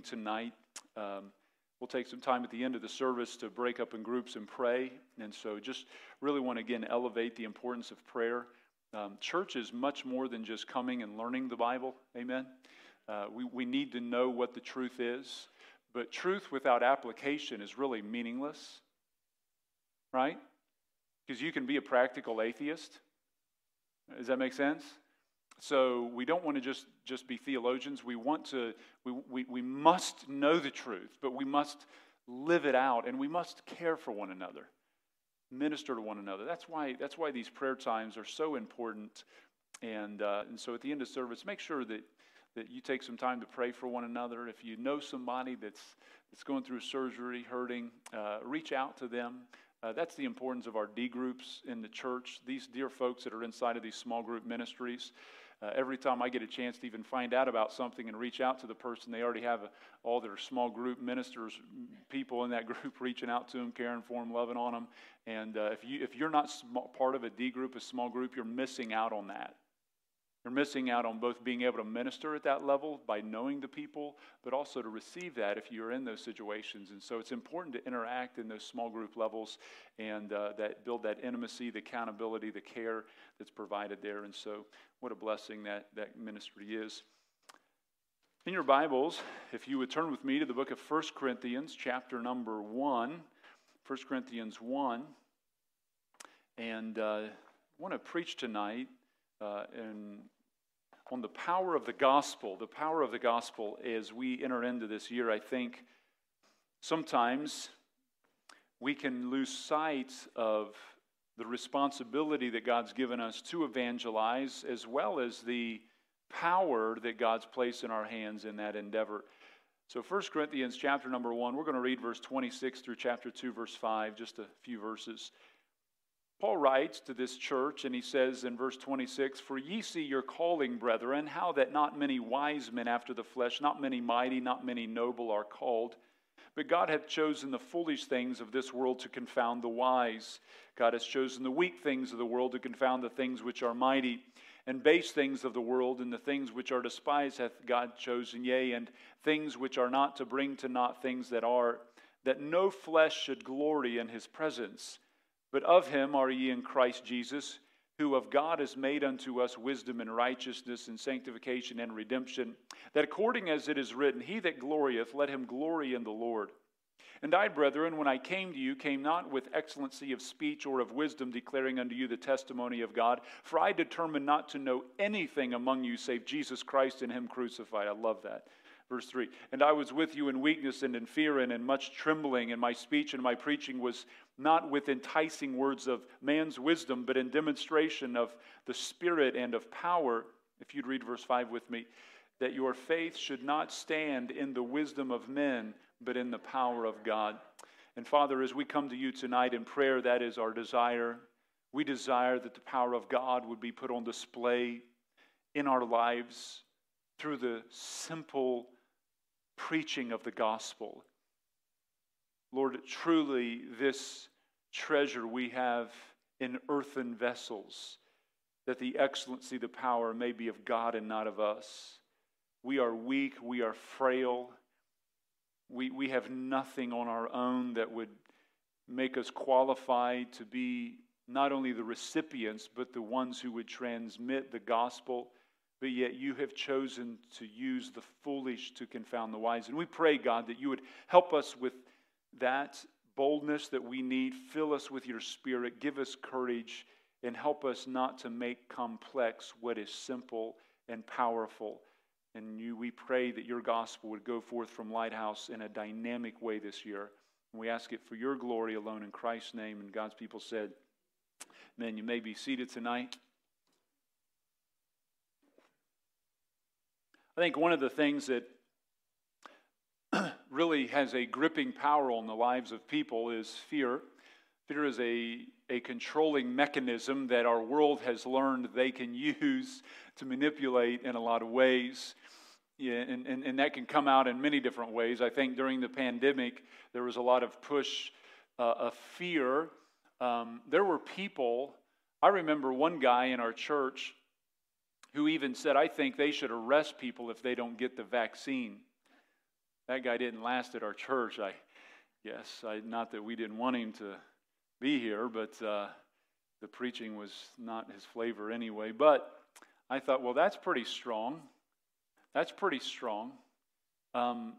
tonight. Um, we'll take some time at the end of the service to break up in groups and pray. And so, just really want to again elevate the importance of prayer. Um, church is much more than just coming and learning the Bible. Amen. Uh, we, we need to know what the truth is, but truth without application is really meaningless, right? Because you can be a practical atheist. Does that make sense? So we don't want to just, just be theologians. We want to, we, we, we must know the truth, but we must live it out and we must care for one another, minister to one another. That's why, that's why these prayer times are so important. And, uh, and so at the end of service, make sure that, that you take some time to pray for one another. If you know somebody that's, that's going through surgery, hurting, uh, reach out to them. Uh, that's the importance of our D groups in the church. These dear folks that are inside of these small group ministries, uh, every time I get a chance to even find out about something and reach out to the person, they already have a, all their small group ministers, people in that group reaching out to them, caring for them, loving on them. And uh, if, you, if you're not part of a D group, a small group, you're missing out on that. You're missing out on both being able to minister at that level by knowing the people, but also to receive that if you're in those situations. And so it's important to interact in those small group levels and uh, that build that intimacy, the accountability, the care that's provided there. And so, what a blessing that that ministry is. In your Bibles, if you would turn with me to the book of 1 Corinthians, chapter number 1, 1 Corinthians 1, and uh, I want to preach tonight uh, and on the power of the gospel. The power of the gospel as we enter into this year, I think sometimes we can lose sight of the responsibility that God's given us to evangelize, as well as the power that God's placed in our hands in that endeavor. So 1 Corinthians chapter number 1, we're going to read verse 26 through chapter 2 verse 5, just a few verses. Paul writes to this church, and he says in verse 26 For ye see your calling, brethren, how that not many wise men after the flesh, not many mighty, not many noble are called. But God hath chosen the foolish things of this world to confound the wise. God has chosen the weak things of the world to confound the things which are mighty. And base things of the world and the things which are despised hath God chosen, yea, and things which are not to bring to naught things that are, that no flesh should glory in his presence. But of him are ye in Christ Jesus, who of God is made unto us wisdom and righteousness and sanctification and redemption, that according as it is written, He that glorieth, let him glory in the Lord. And I, brethren, when I came to you, came not with excellency of speech or of wisdom, declaring unto you the testimony of God, for I determined not to know anything among you save Jesus Christ and Him crucified. I love that. Verse 3 And I was with you in weakness and in fear and in much trembling, and my speech and my preaching was not with enticing words of man's wisdom, but in demonstration of the Spirit and of power. If you'd read verse 5 with me, that your faith should not stand in the wisdom of men, but in the power of God. And Father, as we come to you tonight in prayer, that is our desire. We desire that the power of God would be put on display in our lives through the simple preaching of the gospel. Lord, truly, this treasure we have in earthen vessels, that the excellency, the power may be of God and not of us. We are weak, we are frail, we, we have nothing on our own that would make us qualified to be not only the recipients, but the ones who would transmit the gospel but yet you have chosen to use the foolish to confound the wise. And we pray, God, that you would help us with that boldness that we need. Fill us with your spirit. Give us courage and help us not to make complex what is simple and powerful. And you, we pray that your gospel would go forth from Lighthouse in a dynamic way this year. And we ask it for your glory alone in Christ's name. And God's people said, Man, you may be seated tonight. I think one of the things that really has a gripping power on the lives of people is fear. Fear is a, a controlling mechanism that our world has learned they can use to manipulate in a lot of ways. Yeah, and, and, and that can come out in many different ways. I think during the pandemic, there was a lot of push uh, of fear. Um, there were people, I remember one guy in our church who even said, I think they should arrest people if they don't get the vaccine. that guy didn't last at our church. I guess, I, not that we didn't want him to be here, but uh, the preaching was not his flavor anyway. But I thought, well, that's pretty strong. That's pretty strong. Um,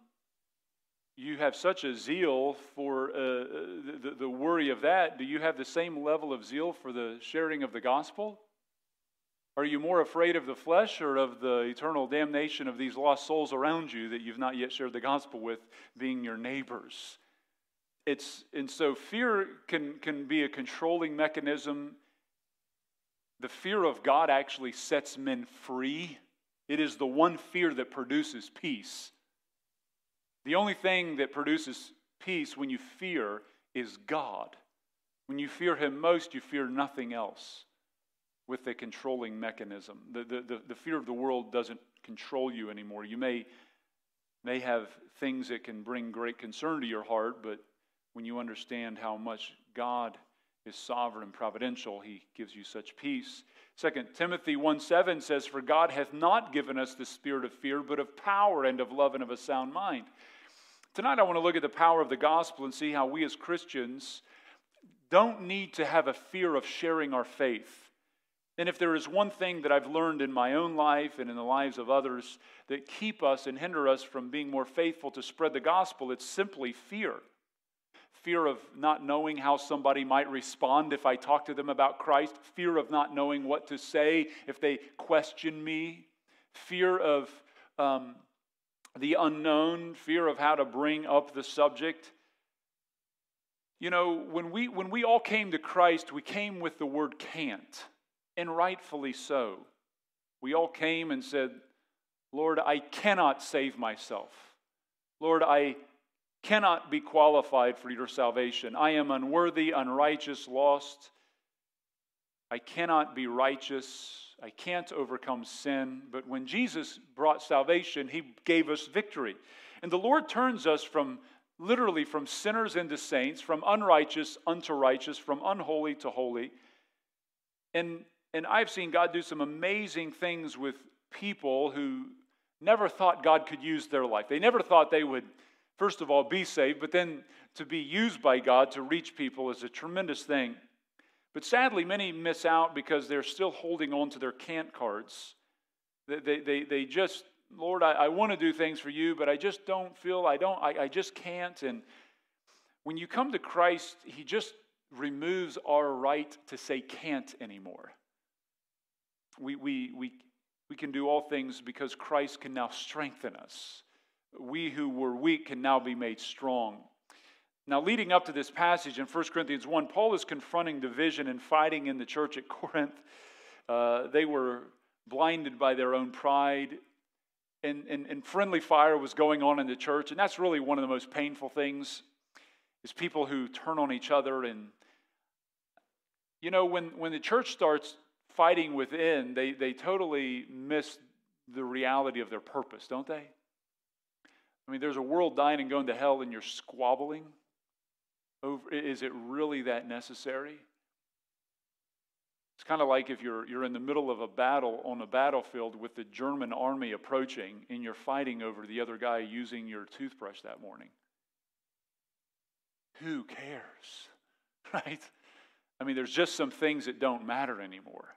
you have such a zeal for uh, the, the worry of that. Do you have the same level of zeal for the sharing of the gospel? Are you more afraid of the flesh or of the eternal damnation of these lost souls around you that you've not yet shared the gospel with, being your neighbors? It's, and so fear can, can be a controlling mechanism. The fear of God actually sets men free. It is the one fear that produces peace. The only thing that produces peace when you fear is God. When you fear Him most, you fear nothing else with a controlling mechanism. The, the, the, the, fear of the world doesn't control you anymore. You may, may have things that can bring great concern to your heart, but when you understand how much God is sovereign and providential, He gives you such peace. 2 Timothy 1 7 says, For God hath not given us the spirit of fear, but of power and of love and of a sound mind. Tonight, I want to look at the power of the gospel and see how we as Christians don't need to have a fear of sharing our faith. And if there is one thing that I've learned in my own life and in the lives of others that keep us and hinder us from being more faithful to spread the gospel, it's simply fear. Fear of not knowing how somebody might respond if I talk to them about Christ, fear of not knowing what to say if they question me, fear of um, the unknown, fear of how to bring up the subject. You know, when we, when we all came to Christ, we came with the word can't and rightfully so. We all came and said, Lord, I cannot save myself. Lord, I cannot be qualified for your salvation. I am unworthy, unrighteous, lost. I cannot be righteous. I can't overcome sin. But when Jesus brought salvation, he gave us victory. And the Lord turns us from literally from sinners into saints, from unrighteous unto righteous, from unholy to holy. And and I've seen God do some amazing things with people who never thought God could use their life. They never thought they would, first of all, be saved, but then to be used by God to reach people is a tremendous thing. But sadly, many miss out because they're still holding on to their can't cards. They, they, they, they just, Lord, I, I want to do things for you, but I just don't feel, I don't, I, I just can't. And when you come to Christ, He just removes our right to say can't anymore. We, we, we, we can do all things because Christ can now strengthen us. We who were weak can now be made strong. Now, leading up to this passage in 1 Corinthians 1, Paul is confronting division and fighting in the church at Corinth. Uh, they were blinded by their own pride, and, and, and friendly fire was going on in the church. And that's really one of the most painful things is people who turn on each other. And, you know, when, when the church starts fighting within, they, they totally miss the reality of their purpose, don't they? I mean, there's a world dying and going to hell, and you're squabbling over. Is it really that necessary? It's kind of like if you're, you're in the middle of a battle on a battlefield with the German army approaching, and you're fighting over the other guy using your toothbrush that morning. Who cares? Right? I mean, there's just some things that don't matter anymore.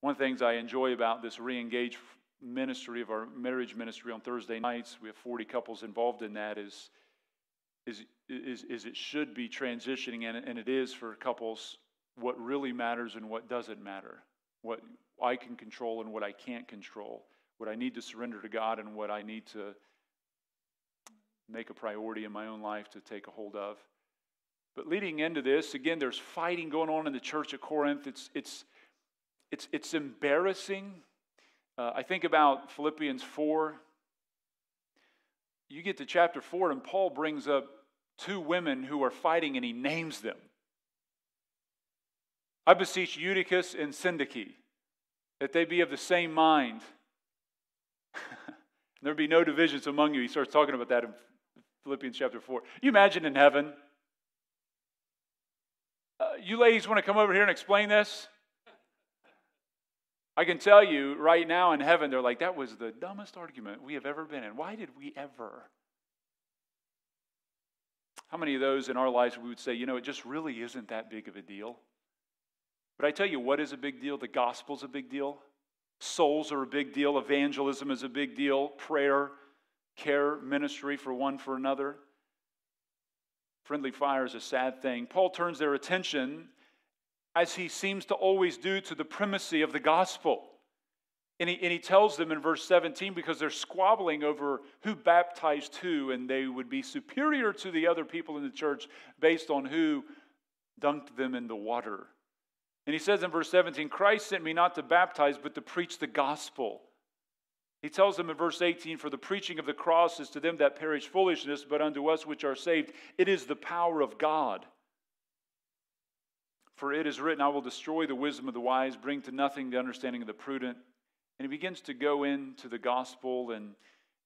One of the things I enjoy about this re engage ministry of our marriage ministry on Thursday nights, we have 40 couples involved in that, is, is, is, is it should be transitioning, and, and it is for couples, what really matters and what doesn't matter, what I can control and what I can't control, what I need to surrender to God and what I need to make a priority in my own life to take a hold of. But leading into this, again, there's fighting going on in the church at Corinth. It's, it's, it's, it's embarrassing. Uh, I think about Philippians 4. You get to chapter 4, and Paul brings up two women who are fighting, and he names them. I beseech Eutychus and Syntyche that they be of the same mind. there be no divisions among you. He starts talking about that in Philippians chapter 4. You imagine in heaven, uh, you ladies want to come over here and explain this? I can tell you right now in heaven, they're like, that was the dumbest argument we have ever been in. Why did we ever? How many of those in our lives we would say, you know, it just really isn't that big of a deal? But I tell you what is a big deal? The gospel's a big deal. Souls are a big deal. Evangelism is a big deal. Prayer, care, ministry for one for another. Friendly fire is a sad thing. Paul turns their attention, as he seems to always do, to the primacy of the gospel. And he, and he tells them in verse 17 because they're squabbling over who baptized who, and they would be superior to the other people in the church based on who dunked them in the water. And he says in verse 17, Christ sent me not to baptize, but to preach the gospel. He tells them in verse 18, For the preaching of the cross is to them that perish foolishness, but unto us which are saved, it is the power of God. For it is written, I will destroy the wisdom of the wise, bring to nothing the understanding of the prudent. And he begins to go into the gospel and,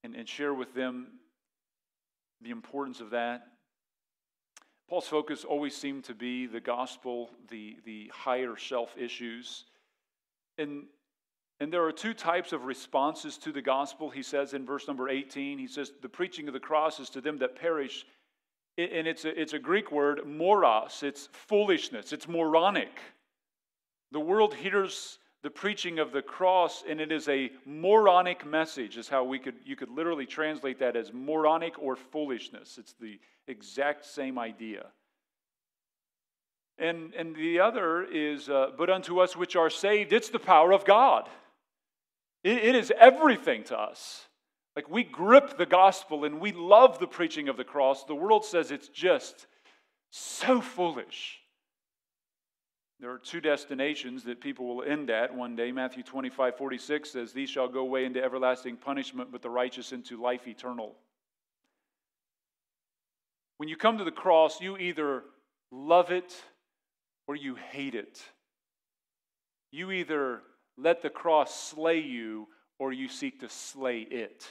and, and share with them the importance of that. Paul's focus always seemed to be the gospel, the, the higher self issues. And, and there are two types of responses to the gospel. He says in verse number 18, he says, The preaching of the cross is to them that perish. And it's a, it's a Greek word, moros. It's foolishness, it's moronic. The world hears the preaching of the cross, and it is a moronic message, is how we could you could literally translate that as moronic or foolishness. It's the exact same idea. And, and the other is, uh, but unto us which are saved, it's the power of God. it, it is everything to us. Like we grip the gospel and we love the preaching of the cross. The world says it's just so foolish. There are two destinations that people will end at one day. Matthew 25, 46 says, These shall go away into everlasting punishment, but the righteous into life eternal. When you come to the cross, you either love it or you hate it. You either let the cross slay you or you seek to slay it.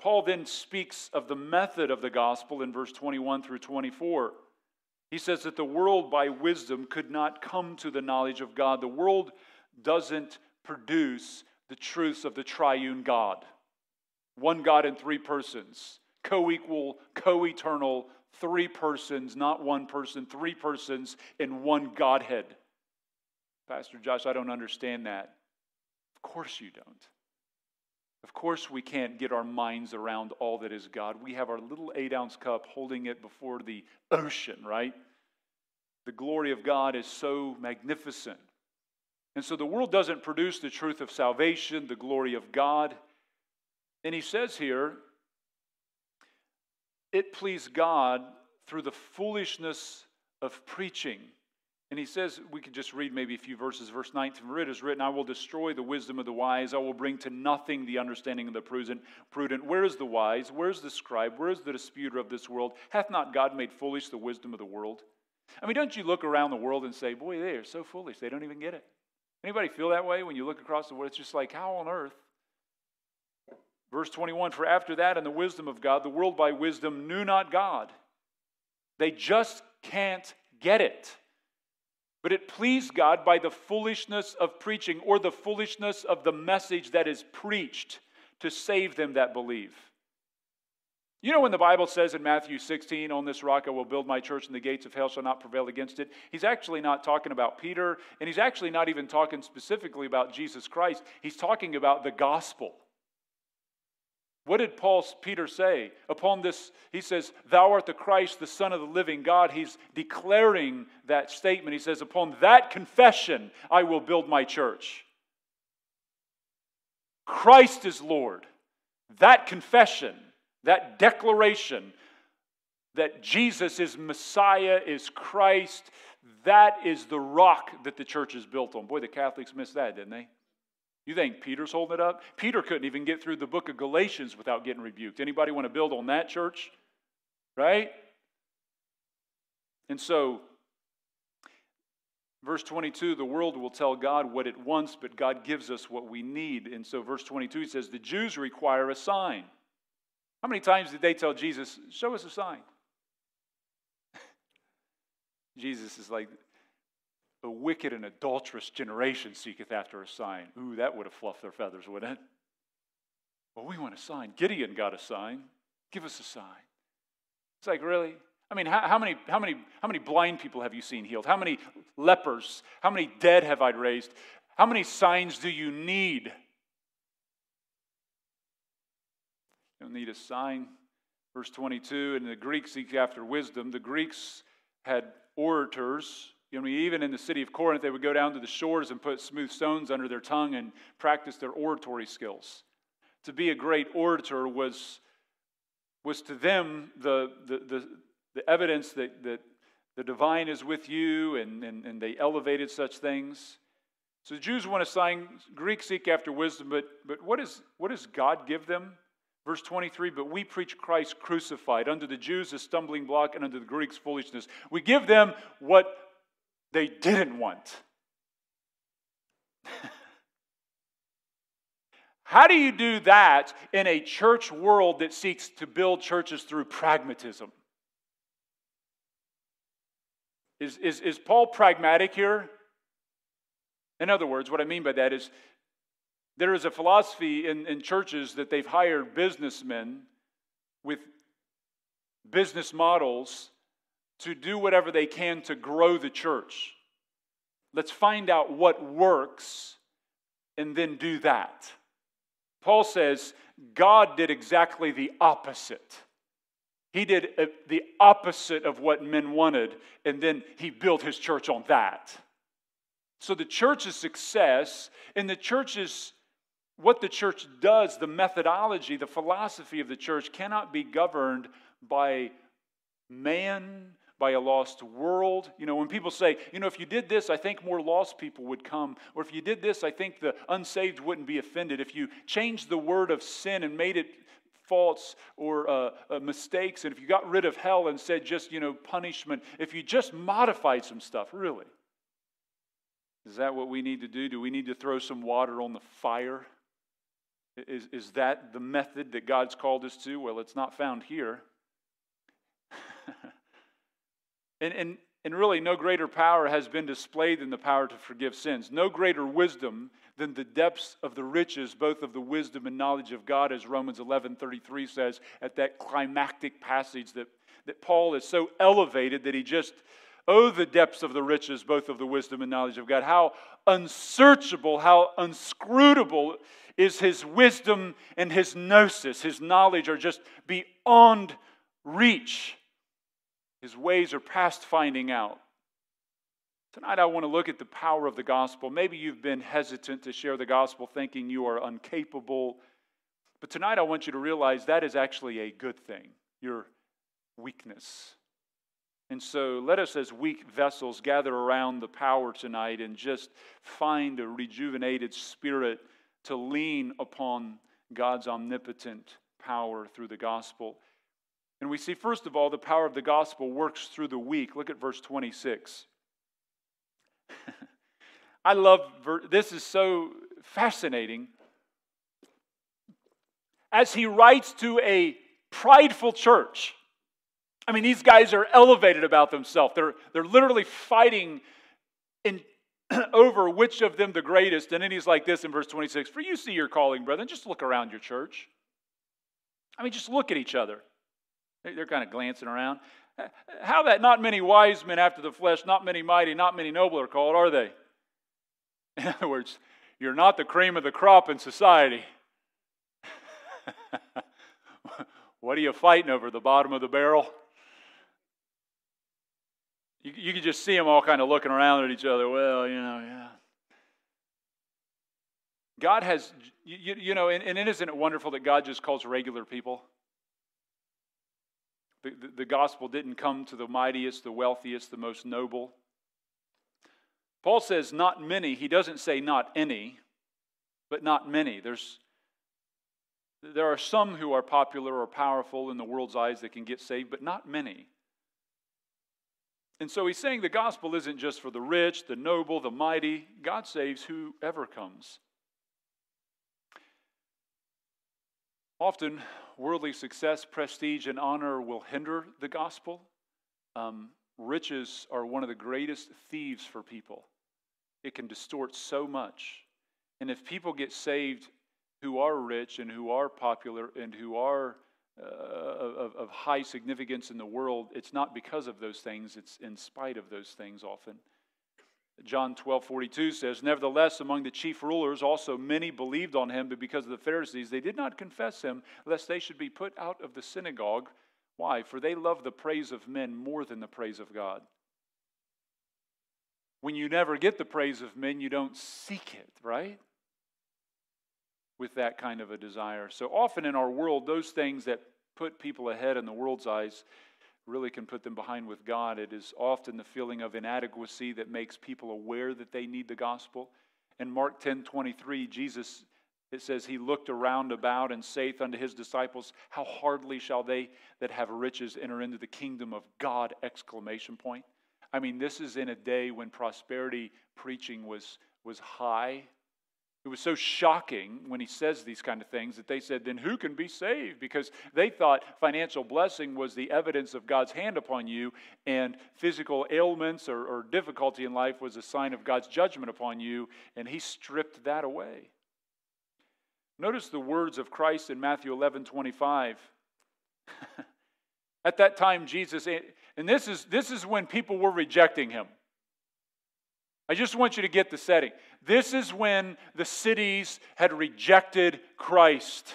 Paul then speaks of the method of the gospel in verse 21 through 24. He says that the world by wisdom could not come to the knowledge of God. The world doesn't produce the truths of the triune God. One God in three persons, co equal, co eternal, three persons, not one person, three persons in one Godhead. Pastor Josh, I don't understand that. Of course you don't. Of course, we can't get our minds around all that is God. We have our little eight ounce cup holding it before the ocean, right? The glory of God is so magnificent. And so the world doesn't produce the truth of salvation, the glory of God. And he says here, it pleased God through the foolishness of preaching and he says, we could just read maybe a few verses. Verse 19, for it is written, I will destroy the wisdom of the wise. I will bring to nothing the understanding of the prudent. Where is the wise? Where is the scribe? Where is the disputer of this world? Hath not God made foolish the wisdom of the world? I mean, don't you look around the world and say, boy, they are so foolish. They don't even get it. Anybody feel that way when you look across the world? It's just like, how on earth? Verse 21, for after that, in the wisdom of God, the world by wisdom knew not God. They just can't get it. But it pleased God by the foolishness of preaching or the foolishness of the message that is preached to save them that believe. You know, when the Bible says in Matthew 16, On this rock I will build my church, and the gates of hell shall not prevail against it, he's actually not talking about Peter, and he's actually not even talking specifically about Jesus Christ. He's talking about the gospel. What did Paul Peter say? Upon this, he says, Thou art the Christ, the Son of the living God. He's declaring that statement. He says, Upon that confession, I will build my church. Christ is Lord. That confession, that declaration that Jesus is Messiah, is Christ, that is the rock that the church is built on. Boy, the Catholics missed that, didn't they? You think Peter's holding it up? Peter couldn't even get through the book of Galatians without getting rebuked. Anybody want to build on that church? Right? And so, verse 22 the world will tell God what it wants, but God gives us what we need. And so, verse 22 he says, The Jews require a sign. How many times did they tell Jesus, Show us a sign? Jesus is like, a wicked and adulterous generation seeketh after a sign. Ooh, that would have fluffed their feathers, wouldn't it? Well, we want a sign. Gideon got a sign. Give us a sign. It's like, really? I mean, how, how, many, how, many, how many blind people have you seen healed? How many lepers? How many dead have I raised? How many signs do you need? You don't need a sign. Verse 22, and the Greeks seek after wisdom. The Greeks had orators. You know, even in the city of Corinth, they would go down to the shores and put smooth stones under their tongue and practice their oratory skills. To be a great orator was, was to them the, the, the, the evidence that, that the divine is with you, and, and, and they elevated such things. So the Jews want to sign, Greeks seek after wisdom, but, but what, is, what does God give them? Verse 23 But we preach Christ crucified, unto the Jews a stumbling block, and unto the Greeks foolishness. We give them what they didn't want. How do you do that in a church world that seeks to build churches through pragmatism? Is, is, is Paul pragmatic here? In other words, what I mean by that is there is a philosophy in, in churches that they've hired businessmen with business models to do whatever they can to grow the church. Let's find out what works and then do that. Paul says God did exactly the opposite. He did uh, the opposite of what men wanted, and then he built his church on that. So the church's success and the church's what the church does, the methodology, the philosophy of the church cannot be governed by man, by a lost world. You know, when people say, you know, if you did this, I think more lost people would come. Or if you did this, I think the unsaved wouldn't be offended. If you changed the word of sin and made it faults or uh, uh, mistakes, and if you got rid of hell and said just, you know, punishment, if you just modified some stuff, really, is that what we need to do? Do we need to throw some water on the fire? Is, is that the method that God's called us to? Well, it's not found here. And, and, and really, no greater power has been displayed than the power to forgive sins. No greater wisdom than the depths of the riches, both of the wisdom and knowledge of God, as Romans 11 33 says at that climactic passage that, that Paul is so elevated that he just, oh, the depths of the riches, both of the wisdom and knowledge of God. How unsearchable, how unscrutable is his wisdom and his gnosis. His knowledge are just beyond reach. His ways are past finding out. Tonight, I want to look at the power of the gospel. Maybe you've been hesitant to share the gospel, thinking you are incapable. But tonight, I want you to realize that is actually a good thing your weakness. And so, let us, as weak vessels, gather around the power tonight and just find a rejuvenated spirit to lean upon God's omnipotent power through the gospel. And we see, first of all, the power of the gospel works through the weak. Look at verse 26. I love this is so fascinating. As he writes to a prideful church, I mean, these guys are elevated about themselves. They're, they're literally fighting in, over which of them the greatest. And then he's like this in verse 26 For you see your calling, brethren, just look around your church. I mean, just look at each other. They're kind of glancing around. How that not many wise men after the flesh, not many mighty, not many noble are called, are they? In other words, you're not the cream of the crop in society. what are you fighting over? The bottom of the barrel? You, you can just see them all kind of looking around at each other. Well, you know, yeah. God has, you, you know, and, and isn't it wonderful that God just calls regular people? The, the, the gospel didn't come to the mightiest, the wealthiest, the most noble. Paul says not many. He doesn't say not any, but not many. There's, there are some who are popular or powerful in the world's eyes that can get saved, but not many. And so he's saying the gospel isn't just for the rich, the noble, the mighty. God saves whoever comes. Often, worldly success, prestige, and honor will hinder the gospel. Um, riches are one of the greatest thieves for people. It can distort so much. And if people get saved who are rich and who are popular and who are uh, of, of high significance in the world, it's not because of those things, it's in spite of those things often. John 12, 42 says, Nevertheless, among the chief rulers also many believed on him, but because of the Pharisees, they did not confess him, lest they should be put out of the synagogue. Why? For they love the praise of men more than the praise of God. When you never get the praise of men, you don't seek it, right? With that kind of a desire. So often in our world, those things that put people ahead in the world's eyes really can put them behind with God. It is often the feeling of inadequacy that makes people aware that they need the gospel. In Mark 10 23, Jesus, it says, He looked around about and saith unto his disciples, How hardly shall they that have riches enter into the kingdom of God! Exclamation point. I mean, this is in a day when prosperity preaching was, was high. It was so shocking when he says these kind of things that they said, then who can be saved? Because they thought financial blessing was the evidence of God's hand upon you, and physical ailments or, or difficulty in life was a sign of God's judgment upon you, and he stripped that away. Notice the words of Christ in Matthew 11 25. At that time, Jesus, and this is, this is when people were rejecting him. I just want you to get the setting. This is when the cities had rejected Christ.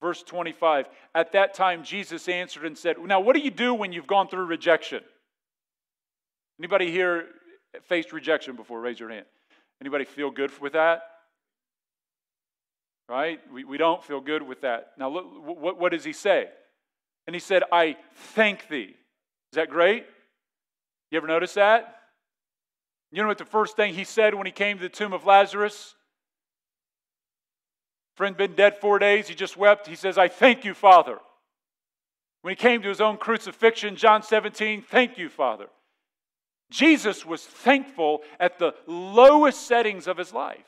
Verse 25. At that time, Jesus answered and said, Now, what do you do when you've gone through rejection? Anybody here faced rejection before? Raise your hand. Anybody feel good with that? Right? We, we don't feel good with that. Now, look, what, what does he say? And he said, I thank thee. Is that great? You ever notice that? You know what the first thing he said when he came to the tomb of Lazarus? Friend been dead four days. He just wept. He says, I thank you, Father. When he came to his own crucifixion, John 17, thank you, Father. Jesus was thankful at the lowest settings of his life.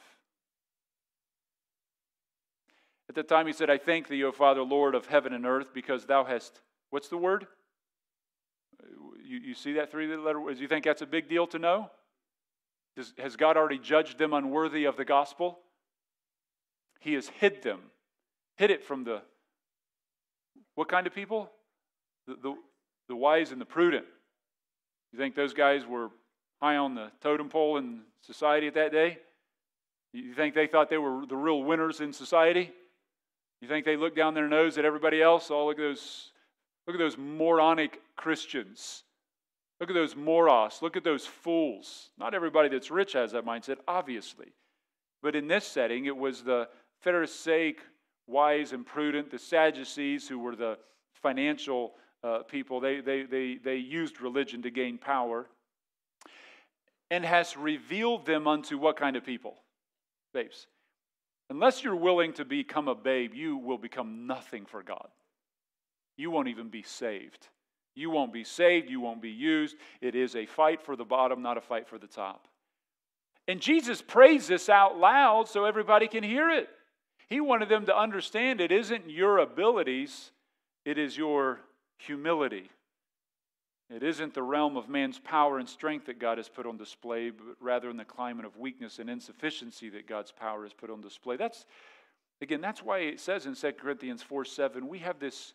At the time, he said, I thank thee, O Father, Lord of heaven and earth, because thou hast, what's the word? You, you see that three letter word? Do you think that's a big deal to know? Does, has God already judged them unworthy of the gospel? He has hid them, hid it from the what kind of people? The, the, the wise and the prudent. You think those guys were high on the totem pole in society at that day? You think they thought they were the real winners in society? You think they looked down their nose at everybody else? Oh, look at those, look at those moronic Christians. Look at those moros. Look at those fools. Not everybody that's rich has that mindset, obviously. But in this setting, it was the Pharisaic, wise and prudent, the Sadducees, who were the financial uh, people. They, they, they, they used religion to gain power. And has revealed them unto what kind of people? Babes. Unless you're willing to become a babe, you will become nothing for God. You won't even be saved. You won't be saved. You won't be used. It is a fight for the bottom, not a fight for the top. And Jesus prays this out loud so everybody can hear it. He wanted them to understand it isn't your abilities, it is your humility. It isn't the realm of man's power and strength that God has put on display, but rather in the climate of weakness and insufficiency that God's power is put on display. That's, again, that's why it says in 2 Corinthians 4 7, we have this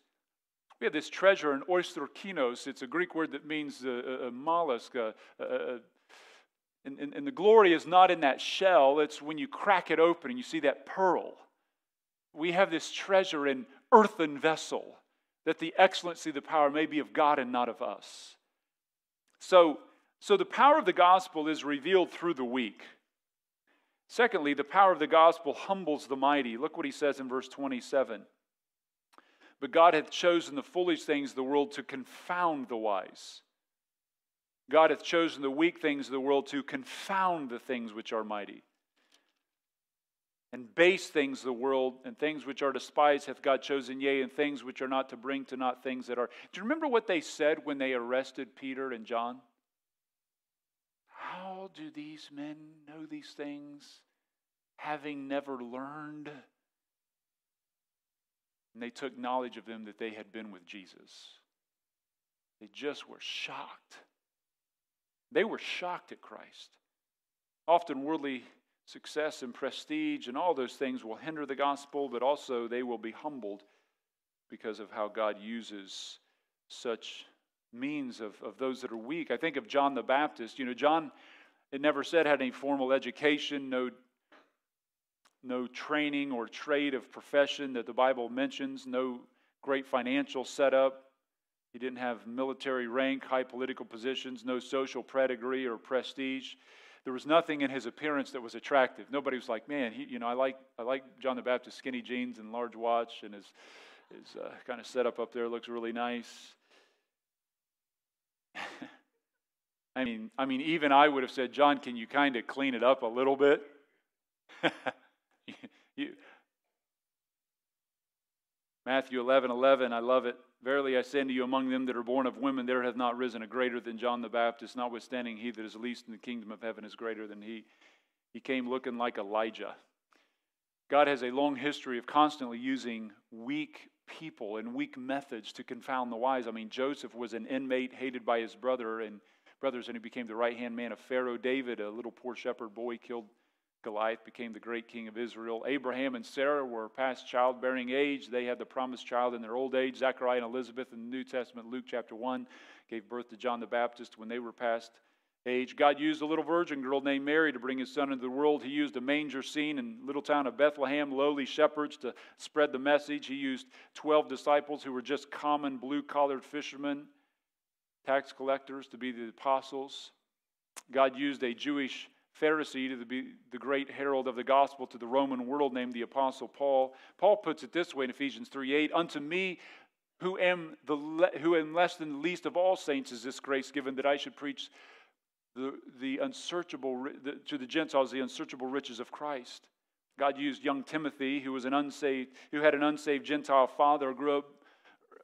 we have this treasure in ostrakinos. It's a Greek word that means a, a mollusk. A, a, and, and, and the glory is not in that shell, it's when you crack it open and you see that pearl. We have this treasure in earthen vessel, that the excellency, the power may be of God and not of us. So, so the power of the gospel is revealed through the weak. Secondly, the power of the gospel humbles the mighty. Look what he says in verse 27. But God hath chosen the foolish things of the world to confound the wise. God hath chosen the weak things of the world to confound the things which are mighty. And base things of the world and things which are despised hath God chosen, yea, and things which are not to bring to naught things that are. Do you remember what they said when they arrested Peter and John? How do these men know these things, having never learned? And they took knowledge of them that they had been with Jesus. They just were shocked. They were shocked at Christ. Often, worldly success and prestige and all those things will hinder the gospel, but also they will be humbled because of how God uses such means of, of those that are weak. I think of John the Baptist. You know, John, it never said had any formal education, no, no training or trade of profession that the Bible mentions, no great financial setup. He didn't have military rank, high political positions, no social pedigree or prestige. There was nothing in his appearance that was attractive. Nobody was like, man, he, you know, I like, I like John the Baptist skinny jeans and large watch and his, his uh, kind of setup up there looks really nice. I mean, I mean, even I would have said, John, can you kind of clean it up a little bit? you, Matthew 11, 11, I love it. Verily I say unto you, among them that are born of women, there hath not risen a greater than John the Baptist, notwithstanding he that is least in the kingdom of heaven is greater than he. He came looking like Elijah. God has a long history of constantly using weak people and weak methods to confound the wise. I mean, Joseph was an inmate hated by his brother and brothers, and he became the right hand man of Pharaoh. David, a little poor shepherd boy, killed Goliath, became the great king of Israel. Abraham and Sarah were past childbearing age. They had the promised child in their old age. Zechariah and Elizabeth in the New Testament, Luke chapter 1, gave birth to John the Baptist when they were past age. God used a little virgin girl named Mary to bring his son into the world. He used a manger scene in little town of Bethlehem, lowly shepherds to spread the message. He used 12 disciples who were just common blue collared fishermen, tax collectors to be the apostles. God used a Jewish Pharisee to be the great herald of the gospel to the Roman world named the Apostle Paul. Paul puts it this way in Ephesians 3 8 Unto me, who am, the, who am less than the least of all saints, is this grace given that I should preach the, the unsearchable, the, to the Gentiles the unsearchable riches of Christ. God used young Timothy, who was an unsaved, who had an unsaved Gentile father, grew up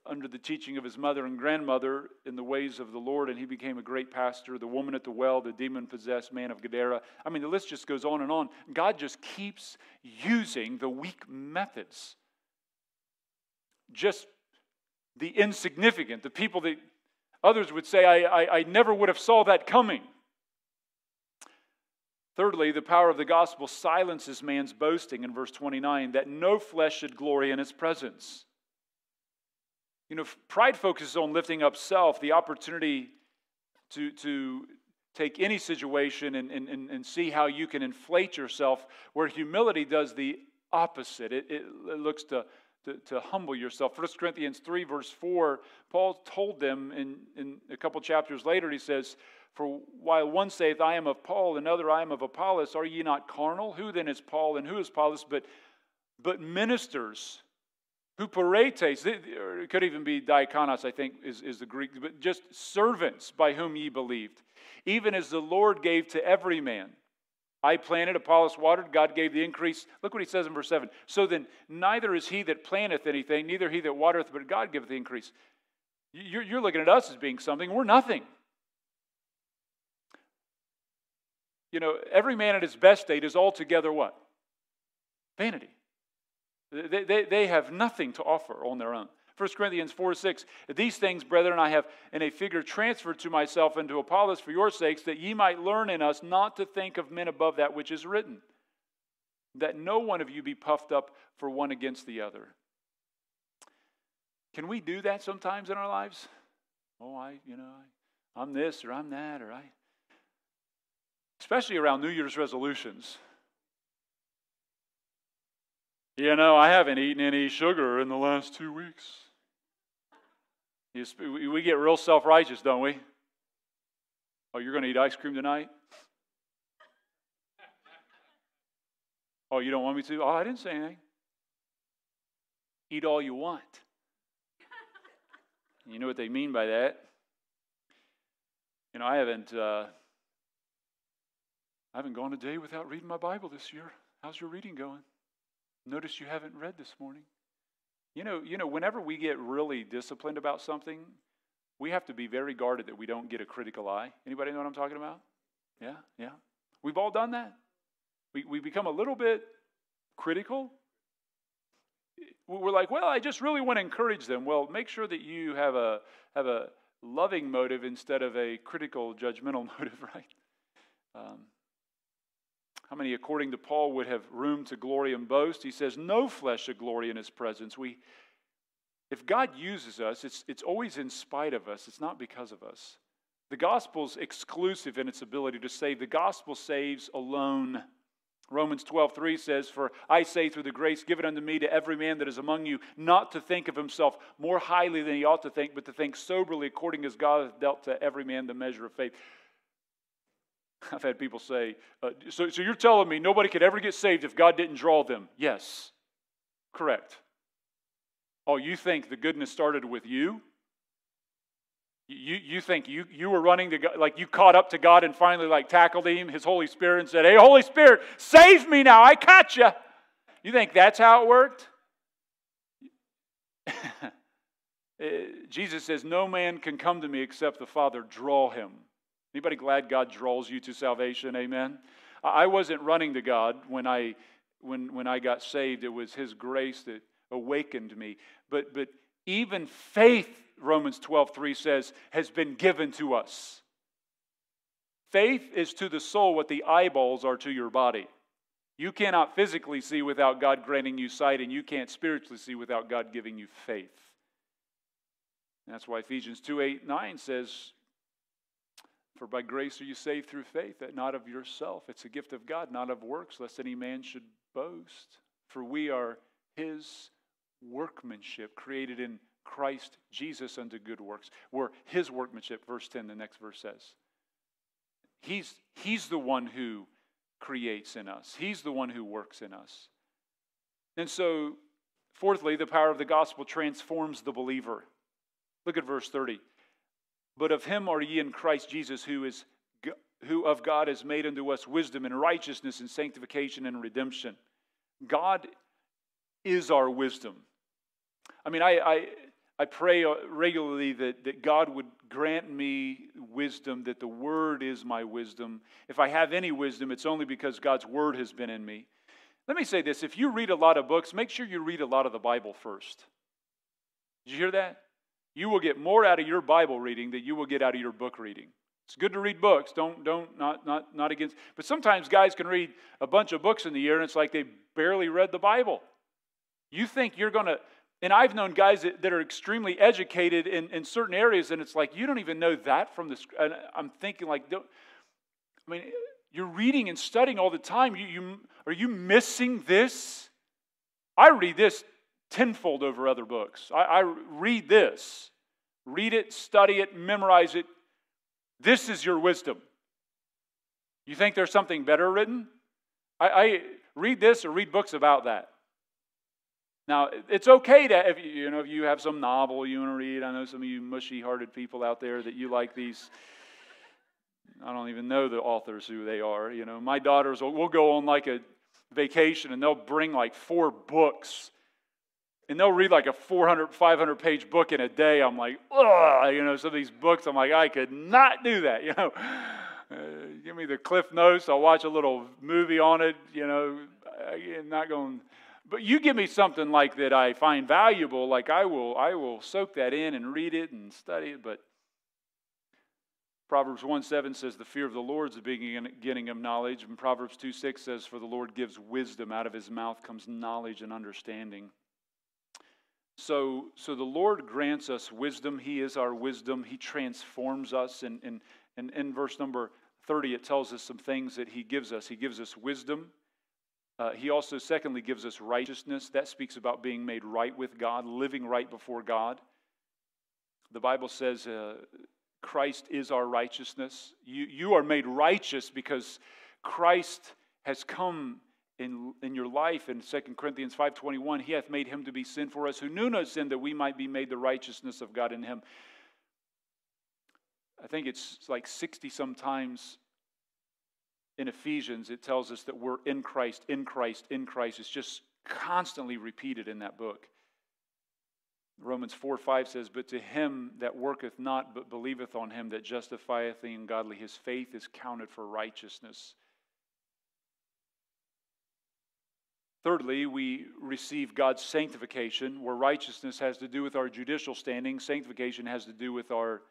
under the teaching of his mother and grandmother in the ways of the Lord, and he became a great pastor. The woman at the well, the demon possessed man of Gadara. I mean, the list just goes on and on. God just keeps using the weak methods. Just the insignificant, the people that others would say, I, I, I never would have saw that coming. Thirdly, the power of the gospel silences man's boasting in verse 29 that no flesh should glory in its presence. You know, pride focuses on lifting up self, the opportunity to, to take any situation and, and, and see how you can inflate yourself, where humility does the opposite. It, it, it looks to, to, to, humble yourself. 1 Corinthians 3, verse 4, Paul told them in, in a couple chapters later, he says, for while one saith, I am of Paul, another, I am of Apollos, are ye not carnal? Who then is Paul and who is Apollos? But, but ministers, huperetes, it could even be diakonos, I think is, is the Greek, but just servants by whom ye believed, even as the Lord gave to every man. I planted, Apollos watered, God gave the increase. Look what he says in verse 7. So then, neither is he that planteth anything, neither he that watereth, but God giveth the increase. You're, you're looking at us as being something. We're nothing. you know, every man at his best state is altogether what? Vanity. They, they, they have nothing to offer on their own. 1 Corinthians 4 6, these things, brethren, I have in a figure transferred to myself and to Apollos for your sakes, that ye might learn in us not to think of men above that which is written, that no one of you be puffed up for one against the other. Can we do that sometimes in our lives? Oh, I, you know, I, I'm this or I'm that, or I, especially around New Year's resolutions. You know, I haven't eaten any sugar in the last two weeks. We get real self righteous, don't we? Oh, you're going to eat ice cream tonight? Oh, you don't want me to? Oh, I didn't say anything. Eat all you want. You know what they mean by that? You know, I haven't. Uh, I haven't gone a day without reading my Bible this year. How's your reading going? Notice you haven't read this morning. You know, you know, whenever we get really disciplined about something, we have to be very guarded that we don't get a critical eye. Anybody know what I'm talking about? Yeah, yeah. We've all done that. We, we become a little bit critical. We're like, well, I just really want to encourage them. Well, make sure that you have a have a loving motive instead of a critical, judgmental motive, right? Um, how many, according to Paul, would have room to glory and boast? He says, No flesh should glory in his presence. We, if God uses us, it's, it's always in spite of us, it's not because of us. The gospel's exclusive in its ability to save. The gospel saves alone. Romans 12, 3 says, For I say through the grace given unto me to every man that is among you, not to think of himself more highly than he ought to think, but to think soberly according as God hath dealt to every man the measure of faith. I've had people say, uh, so, so you're telling me nobody could ever get saved if God didn't draw them? Yes, correct. Oh, you think the goodness started with you? You, you think you, you were running to God, like you caught up to God and finally like tackled him, his Holy Spirit, and said, Hey, Holy Spirit, save me now. I caught you. You think that's how it worked? Eh, Jesus says, No man can come to me except the Father draw him. Anybody glad God draws you to salvation? Amen. I wasn't running to God when I when when I got saved. It was His grace that awakened me. But but even faith Romans 12, 3 says, has been given to us. Faith is to the soul what the eyeballs are to your body. You cannot physically see without God granting you sight, and you can't spiritually see without God giving you faith. That's why Ephesians 2 8 9 says, For by grace are you saved through faith, that not of yourself. It's a gift of God, not of works, lest any man should boast. For we are his workmanship, created in Christ Jesus unto good works. We're his workmanship, verse 10, the next verse says. He's, he's the one who creates in us, he's the one who works in us. And so, fourthly, the power of the gospel transforms the believer. Look at verse 30. But of him are ye in Christ Jesus, who is who of God is made unto us wisdom and righteousness and sanctification and redemption. God is our wisdom. I mean, I, I I pray uh, regularly that, that God would grant me wisdom, that the Word is my wisdom. If I have any wisdom, it's only because God's Word has been in me. Let me say this if you read a lot of books, make sure you read a lot of the Bible first. Did you hear that? You will get more out of your Bible reading than you will get out of your book reading. It's good to read books. Don't, don't, not, not, not against. But sometimes guys can read a bunch of books in the year and it's like they barely read the Bible. You think you're going to and I've known guys that, that are extremely educated in, in certain areas, and it's like, you don't even know that from the. And I'm thinking, like, don't, I mean, you're reading and studying all the time. You, you, are you missing this? I read this tenfold over other books. I, I read this, read it, study it, memorize it. This is your wisdom. You think there's something better written? I, I read this or read books about that. Now, it's okay to, if you, know, if you have some novel you want to read, I know some of you mushy hearted people out there that you like these. I don't even know the authors who they are. You know, my daughters will we'll go on like a vacation and they'll bring like four books and they'll read like a 400, 500 page book in a day. I'm like, ugh, you know, some of these books, I'm like, I could not do that, you know. Uh, give me the cliff notes, I'll watch a little movie on it, you know. Not going but you give me something like that I find valuable, like I will, I will soak that in and read it and study it. But Proverbs 1 7 says, The fear of the Lord is the beginning of knowledge. And Proverbs 2 6 says, For the Lord gives wisdom, out of his mouth comes knowledge and understanding. So, so the Lord grants us wisdom. He is our wisdom. He transforms us. And, and, and in verse number 30, it tells us some things that He gives us. He gives us wisdom. Uh, he also, secondly, gives us righteousness. That speaks about being made right with God, living right before God. The Bible says uh, Christ is our righteousness. You, you are made righteous because Christ has come in, in your life in 2 Corinthians 5.21. He hath made him to be sin for us who knew no sin that we might be made the righteousness of God in him. I think it's like 60 sometimes in Ephesians, it tells us that we're in Christ, in Christ, in Christ. It's just constantly repeated in that book. Romans 4 5 says, But to him that worketh not, but believeth on him that justifieth the ungodly, his faith is counted for righteousness. Thirdly, we receive God's sanctification, where righteousness has to do with our judicial standing, sanctification has to do with our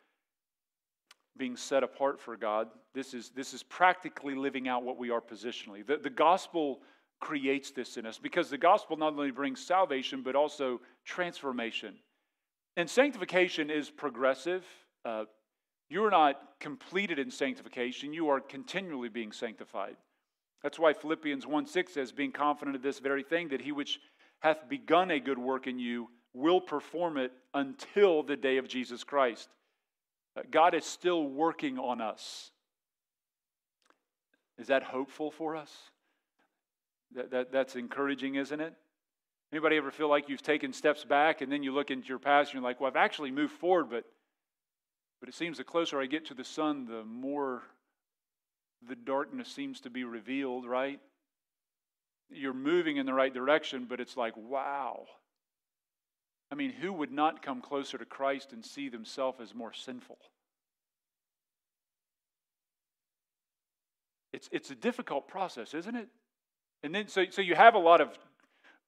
being set apart for God. This is, this is practically living out what we are positionally. The, the gospel creates this in us because the gospel not only brings salvation, but also transformation. And sanctification is progressive. Uh, you're not completed in sanctification, you are continually being sanctified. That's why Philippians 1 6 says, being confident of this very thing, that he which hath begun a good work in you will perform it until the day of Jesus Christ. Uh, God is still working on us. Is that hopeful for us? That, that, that's encouraging, isn't it? Anybody ever feel like you've taken steps back and then you look into your past and you're like, well, I've actually moved forward, but, but it seems the closer I get to the sun, the more the darkness seems to be revealed, right? You're moving in the right direction, but it's like, wow. I mean, who would not come closer to Christ and see themselves as more sinful? It's, it's a difficult process, isn't it? And then, so, so you have a lot of,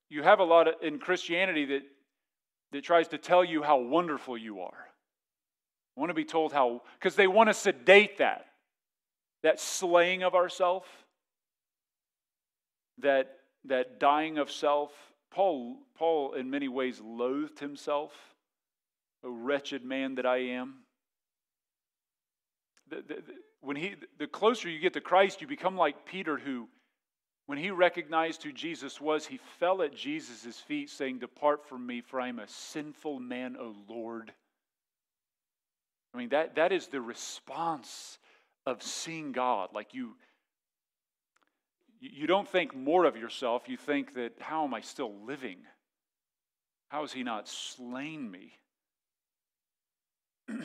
you have a lot of, in Christianity that, that tries to tell you how wonderful you are. I want to be told how, because they want to sedate that, that slaying of ourself, that, that dying of self. Paul, Paul, in many ways, loathed himself. A wretched man that I am. The, the, the, when he, the closer you get to Christ, you become like Peter, who, when he recognized who Jesus was, he fell at Jesus' feet, saying, Depart from me, for I am a sinful man, O Lord. I mean, that, that is the response of seeing God. Like you, you don't think more of yourself. You think that, how am I still living? How has He not slain me?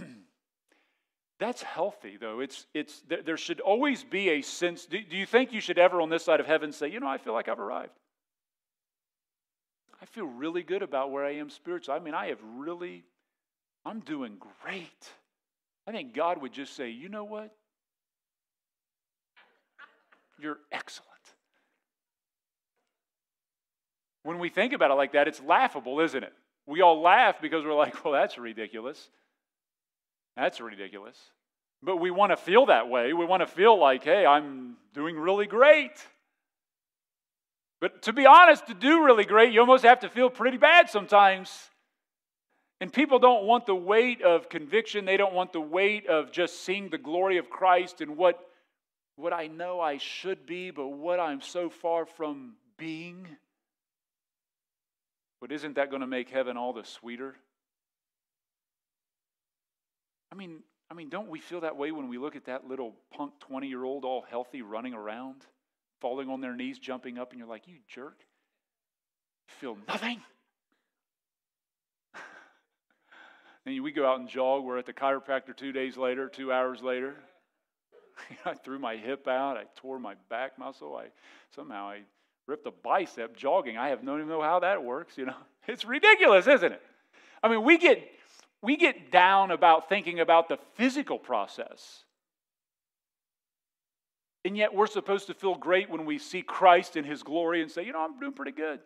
That's healthy, though. It's, it's, there should always be a sense. Do, do you think you should ever on this side of heaven say, you know, I feel like I've arrived? I feel really good about where I am spiritually. I mean, I have really, I'm doing great. I think God would just say, you know what? You're excellent. When we think about it like that, it's laughable, isn't it? We all laugh because we're like, well, that's ridiculous. That's ridiculous. But we want to feel that way. We want to feel like, hey, I'm doing really great. But to be honest, to do really great, you almost have to feel pretty bad sometimes. And people don't want the weight of conviction. They don't want the weight of just seeing the glory of Christ and what, what I know I should be, but what I'm so far from being. But isn't that going to make heaven all the sweeter? I mean, I mean, don't we feel that way when we look at that little punk 20 year old all healthy running around, falling on their knees, jumping up, and you're like, you jerk? You feel nothing? and we go out and jog. We're at the chiropractor two days later, two hours later. I threw my hip out. I tore my back muscle. I somehow I ripped a bicep jogging. I have no even know how that works. You know, it's ridiculous, isn't it? I mean, we get we get down about thinking about the physical process. And yet we're supposed to feel great when we see Christ in his glory and say, you know, I'm doing pretty good.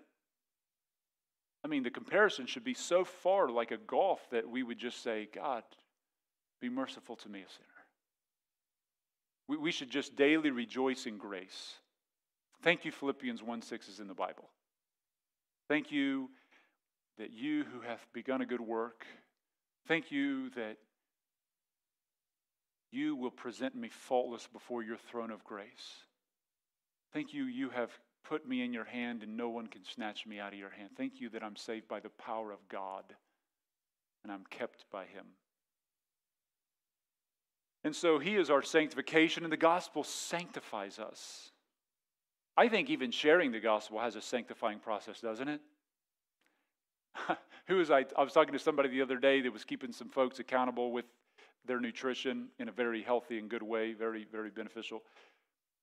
I mean, the comparison should be so far like a golf that we would just say, God, be merciful to me, a sinner. We, we should just daily rejoice in grace. Thank you, Philippians 1 6 is in the Bible. Thank you that you who have begun a good work Thank you that you will present me faultless before your throne of grace. Thank you, you have put me in your hand and no one can snatch me out of your hand. Thank you that I'm saved by the power of God and I'm kept by Him. And so He is our sanctification, and the gospel sanctifies us. I think even sharing the gospel has a sanctifying process, doesn't it? Who was I? I was talking to somebody the other day that was keeping some folks accountable with their nutrition in a very healthy and good way, very, very beneficial.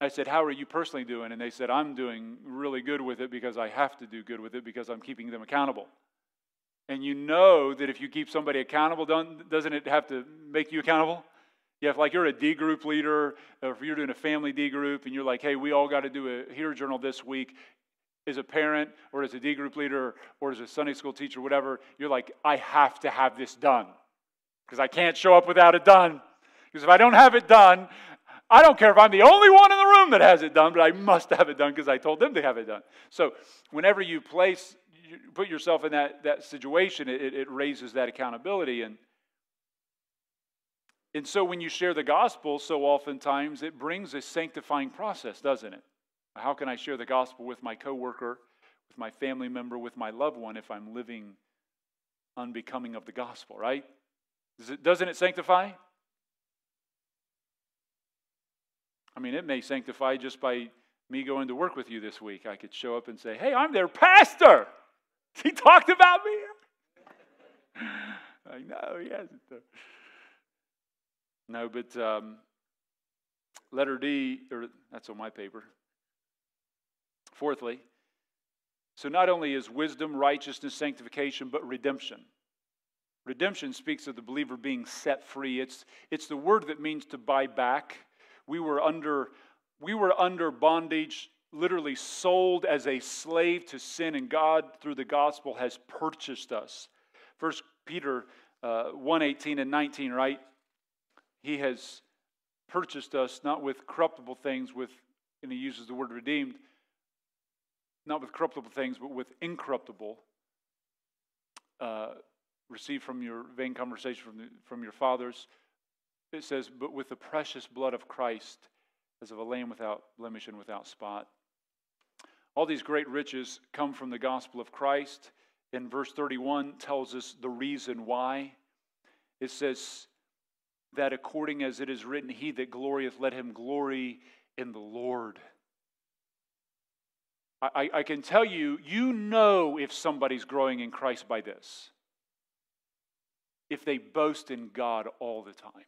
I said, How are you personally doing? And they said, I'm doing really good with it because I have to do good with it because I'm keeping them accountable. And you know that if you keep somebody accountable, doesn't it have to make you accountable? Yeah, if like you're a D group leader, or if you're doing a family D group and you're like, hey, we all got to do a HEAR journal this week, as a parent or as a D group leader or as a Sunday school teacher, whatever, you're like, I have to have this done because I can't show up without it done. Because if I don't have it done, I don't care if I'm the only one in the room that has it done, but I must have it done because I told them to have it done. So whenever you place, you put yourself in that, that situation, it, it raises that accountability. And, and so when you share the gospel, so oftentimes it brings a sanctifying process, doesn't it? How can I share the gospel with my coworker, with my family member, with my loved one if I'm living unbecoming of the gospel, right? It, doesn't it sanctify? I mean, it may sanctify just by me going to work with you this week. I could show up and say, Hey, I'm their pastor. He talked about me. I know, he hasn't. No, but um, letter D, or that's on my paper. Fourthly, so not only is wisdom, righteousness, sanctification, but redemption. Redemption speaks of the believer being set free. It's, it's the word that means to buy back. We were under, we were under bondage, literally sold as a slave to sin, and God, through the gospel, has purchased us. First Peter uh, 1 18 and 19, right? He has purchased us not with corruptible things, with, and he uses the word redeemed, not with corruptible things, but with incorruptible, uh, received from your vain conversation from, the, from your fathers. It says, but with the precious blood of Christ, as of a lamb without blemish and without spot. All these great riches come from the gospel of Christ. And verse 31 tells us the reason why. It says that according as it is written, he that glorieth, let him glory in the Lord. I, I can tell you, you know if somebody's growing in Christ by this. If they boast in God all the time.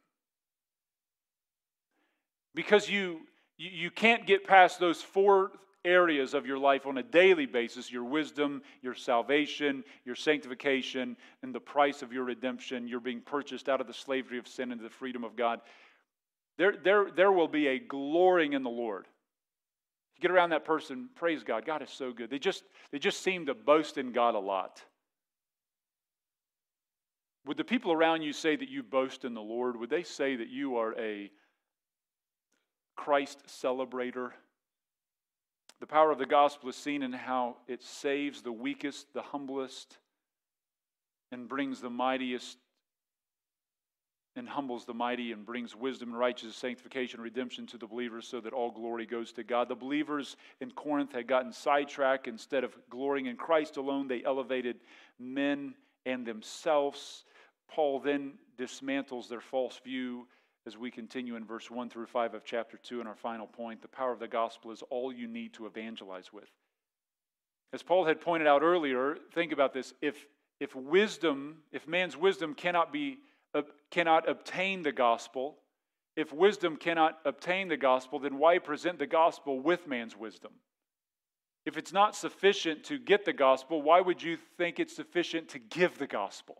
Because you, you can't get past those four areas of your life on a daily basis your wisdom, your salvation, your sanctification, and the price of your redemption. You're being purchased out of the slavery of sin into the freedom of God. There, there, there will be a glorying in the Lord get around that person, praise God. God is so good. They just, they just seem to boast in God a lot. Would the people around you say that you boast in the Lord? Would they say that you are a Christ celebrator? The power of the gospel is seen in how it saves the weakest, the humblest, and brings the mightiest and humbles the mighty and brings wisdom and righteousness, sanctification, redemption to the believers so that all glory goes to God. The believers in Corinth had gotten sidetracked. Instead of glorying in Christ alone, they elevated men and themselves. Paul then dismantles their false view as we continue in verse 1 through 5 of chapter 2 and our final point. The power of the gospel is all you need to evangelize with. As Paul had pointed out earlier, think about this. If, if wisdom, if man's wisdom cannot be cannot obtain the gospel, if wisdom cannot obtain the gospel, then why present the gospel with man's wisdom? If it's not sufficient to get the gospel, why would you think it's sufficient to give the gospel?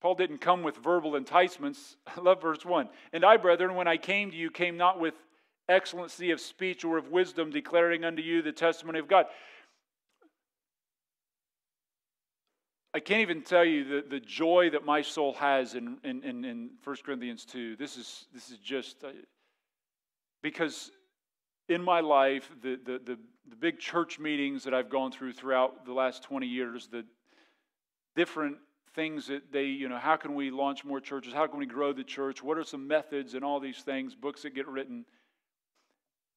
Paul didn't come with verbal enticements. I love verse 1. And I, brethren, when I came to you, came not with excellency of speech or of wisdom, declaring unto you the testimony of God. I can't even tell you the, the joy that my soul has in, in, in, in 1 Corinthians 2. This is, this is just uh, because in my life, the, the, the, the big church meetings that I've gone through throughout the last 20 years, the different things that they, you know, how can we launch more churches? How can we grow the church? What are some methods and all these things, books that get written?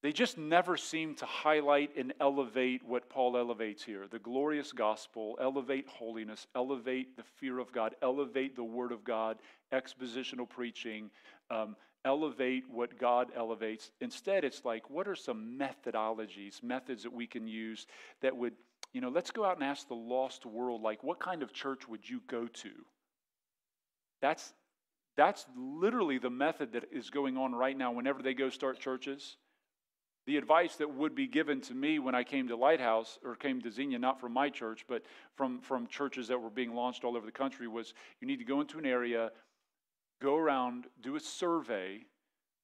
They just never seem to highlight and elevate what Paul elevates here the glorious gospel, elevate holiness, elevate the fear of God, elevate the word of God, expositional preaching, um, elevate what God elevates. Instead, it's like, what are some methodologies, methods that we can use that would, you know, let's go out and ask the lost world, like, what kind of church would you go to? That's, that's literally the method that is going on right now whenever they go start churches the advice that would be given to me when I came to Lighthouse or came to Xenia, not from my church, but from, from churches that were being launched all over the country, was you need to go into an area, go around, do a survey,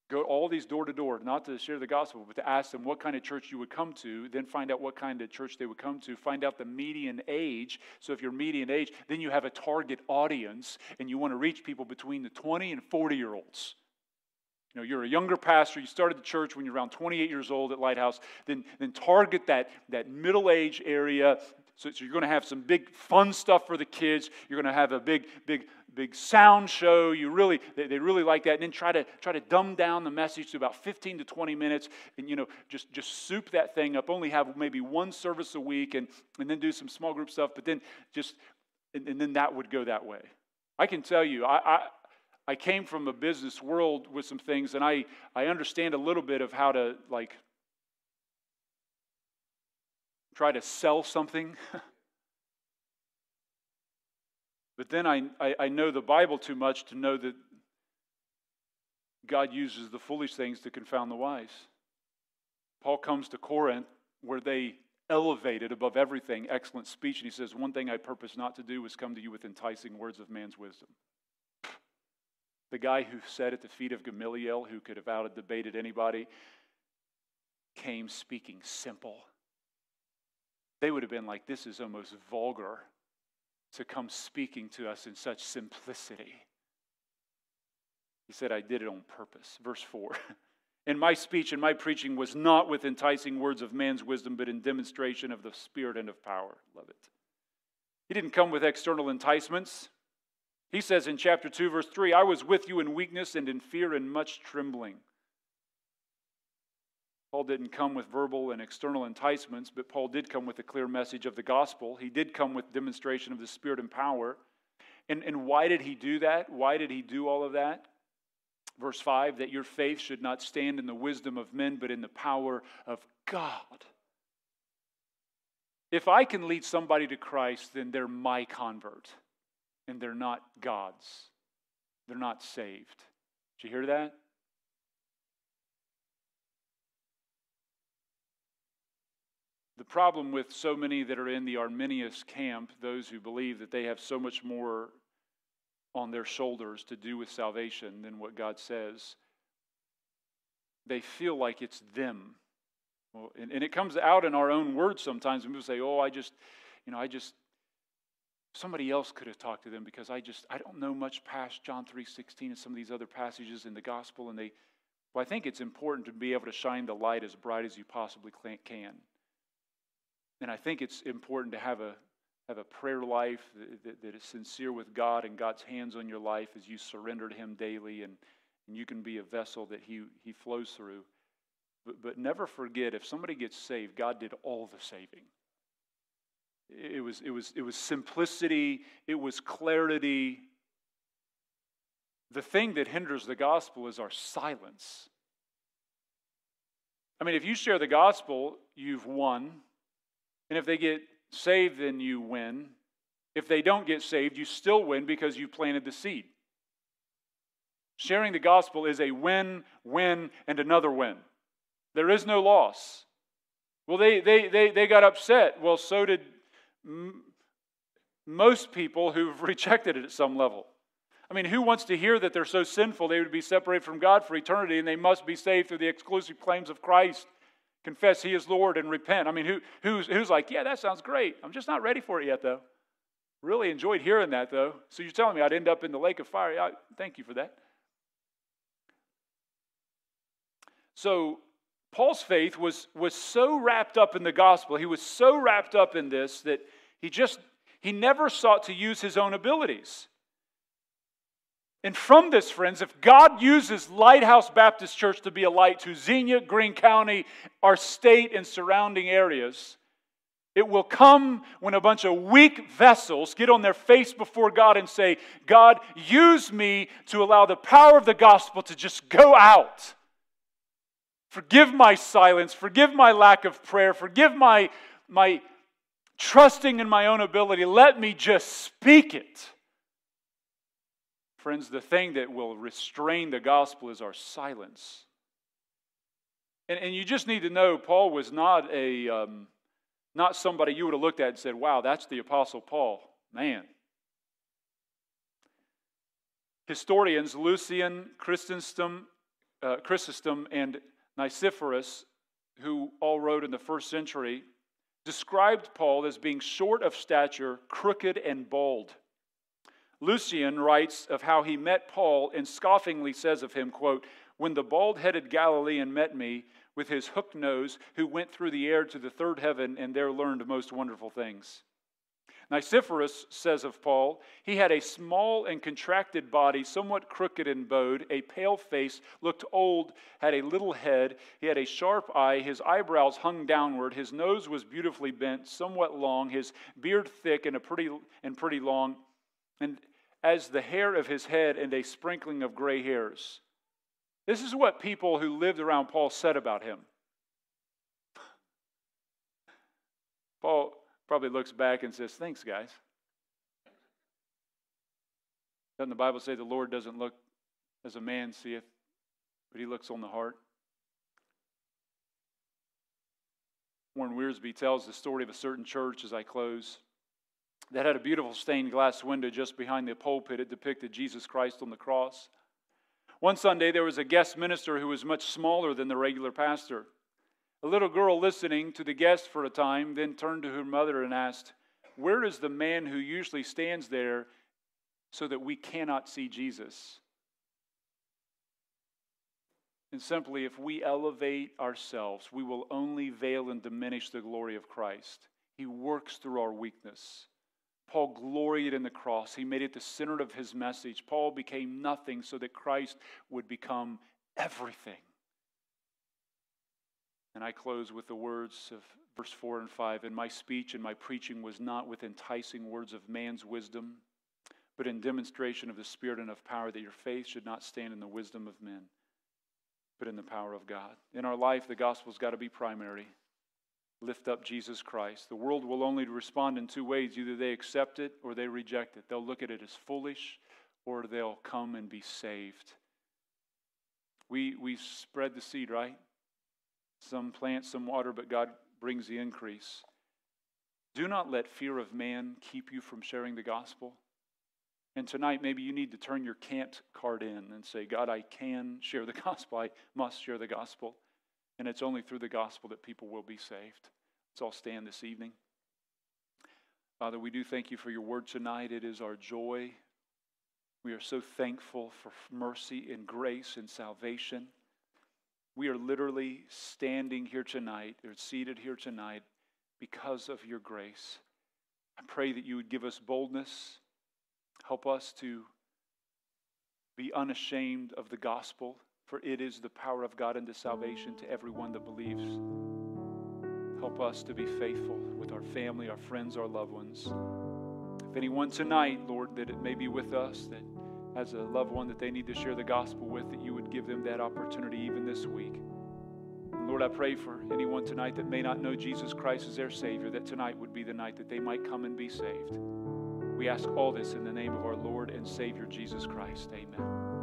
go all these door to door, not to share the gospel, but to ask them what kind of church you would come to, then find out what kind of church they would come to, find out the median age. So if you're median age, then you have a target audience and you want to reach people between the 20 and 40 year olds. You know, you're a younger pastor, you started the church when you're around 28 years old at Lighthouse, then, then target that, that middle age area. So, so you're going to have some big fun stuff for the kids. You're going to have a big, big big sound show. You really, they, they really like that. And then try to try to dumb down the message to about 15 to 20 minutes, and you know, just just soup that thing up. Only have maybe one service a week, and and then do some small group stuff. But then just and, and then that would go that way. I can tell you, I, I I came from a business world with some things, and I I understand a little bit of how to like try to sell something. But then I, I, I know the Bible too much to know that God uses the foolish things to confound the wise. Paul comes to Corinth where they elevated above everything excellent speech, and he says, One thing I purpose not to do was come to you with enticing words of man's wisdom. The guy who sat at the feet of Gamaliel, who could have out debated anybody, came speaking simple. They would have been like, This is almost vulgar to come speaking to us in such simplicity. He said, I did it on purpose. Verse 4. And my speech and my preaching was not with enticing words of man's wisdom, but in demonstration of the Spirit and of power. Love it. He didn't come with external enticements. He says in chapter 2, verse 3 I was with you in weakness and in fear and much trembling. Paul didn't come with verbal and external enticements, but Paul did come with a clear message of the gospel. He did come with demonstration of the Spirit and power. And, and why did he do that? Why did he do all of that? Verse 5 that your faith should not stand in the wisdom of men, but in the power of God. If I can lead somebody to Christ, then they're my convert, and they're not God's. They're not saved. Did you hear that? The problem with so many that are in the Arminius camp, those who believe that they have so much more on their shoulders to do with salvation than what God says, they feel like it's them. Well, and, and it comes out in our own words sometimes when people say, Oh, I just, you know, I just, somebody else could have talked to them because I just, I don't know much past John 3.16 and some of these other passages in the gospel. And they, well, I think it's important to be able to shine the light as bright as you possibly can. And I think it's important to have a, have a prayer life that, that, that is sincere with God and God's hands on your life as you surrender to Him daily and, and you can be a vessel that He, he flows through. But, but never forget if somebody gets saved, God did all the saving. It was, it, was, it was simplicity, it was clarity. The thing that hinders the gospel is our silence. I mean, if you share the gospel, you've won. And if they get saved, then you win. If they don't get saved, you still win because you planted the seed. Sharing the gospel is a win, win, and another win. There is no loss. Well, they, they, they, they got upset. Well, so did m- most people who've rejected it at some level. I mean, who wants to hear that they're so sinful they would be separated from God for eternity and they must be saved through the exclusive claims of Christ? Confess He is Lord and repent. I mean, who, who's, who's like, yeah, that sounds great. I'm just not ready for it yet, though. Really enjoyed hearing that, though. So you're telling me I'd end up in the lake of fire. Yeah, thank you for that. So Paul's faith was, was so wrapped up in the gospel, he was so wrapped up in this that he just, he never sought to use his own abilities. And from this, friends, if God uses Lighthouse Baptist Church to be a light to Xenia, Greene County, our state, and surrounding areas, it will come when a bunch of weak vessels get on their face before God and say, God, use me to allow the power of the gospel to just go out. Forgive my silence. Forgive my lack of prayer. Forgive my, my trusting in my own ability. Let me just speak it. Friends, the thing that will restrain the gospel is our silence. And, and you just need to know Paul was not a um, not somebody you would have looked at and said, wow, that's the Apostle Paul. Man. Historians, Lucian, Chrysostom, uh, Chrysostom and Nicephorus, who all wrote in the first century, described Paul as being short of stature, crooked, and bald. Lucian writes of how he met Paul and scoffingly says of him, quote, When the bald headed Galilean met me with his hooked nose, who went through the air to the third heaven and there learned most wonderful things. Nicephorus says of Paul, he had a small and contracted body, somewhat crooked and bowed, a pale face, looked old, had a little head, he had a sharp eye, his eyebrows hung downward, his nose was beautifully bent, somewhat long, his beard thick and pretty and pretty long, and as the hair of his head and a sprinkling of gray hairs. This is what people who lived around Paul said about him. Paul probably looks back and says, Thanks, guys. Doesn't the Bible say the Lord doesn't look as a man seeth, but he looks on the heart? Warren Wiersbe tells the story of a certain church as I close that had a beautiful stained glass window just behind the pulpit. It depicted Jesus Christ on the cross. One Sunday, there was a guest minister who was much smaller than the regular pastor. A little girl listening to the guest for a time then turned to her mother and asked, Where is the man who usually stands there so that we cannot see Jesus? And simply, if we elevate ourselves, we will only veil and diminish the glory of Christ. He works through our weakness. Paul gloried in the cross. He made it the center of his message. Paul became nothing so that Christ would become everything. And I close with the words of verse 4 and 5 And my speech and my preaching was not with enticing words of man's wisdom, but in demonstration of the Spirit and of power, that your faith should not stand in the wisdom of men, but in the power of God. In our life, the gospel's got to be primary lift up Jesus Christ. The world will only respond in two ways either they accept it or they reject it. They'll look at it as foolish or they'll come and be saved. We, we spread the seed, right? Some plant, some water, but God brings the increase. Do not let fear of man keep you from sharing the gospel. And tonight, maybe you need to turn your can't card in and say, God, I can share the gospel. I must share the gospel. And it's only through the gospel that people will be saved. Let's all stand this evening. Father, we do thank you for your word tonight. It is our joy. We are so thankful for mercy and grace and salvation. We are literally standing here tonight, or seated here tonight, because of your grace. I pray that you would give us boldness, help us to be unashamed of the gospel for it is the power of God unto salvation to everyone that believes. Help us to be faithful with our family, our friends, our loved ones. If anyone tonight, Lord, that it may be with us, that has a loved one that they need to share the gospel with, that you would give them that opportunity even this week. Lord, I pray for anyone tonight that may not know Jesus Christ as their Savior, that tonight would be the night that they might come and be saved. We ask all this in the name of our Lord and Savior Jesus Christ. Amen.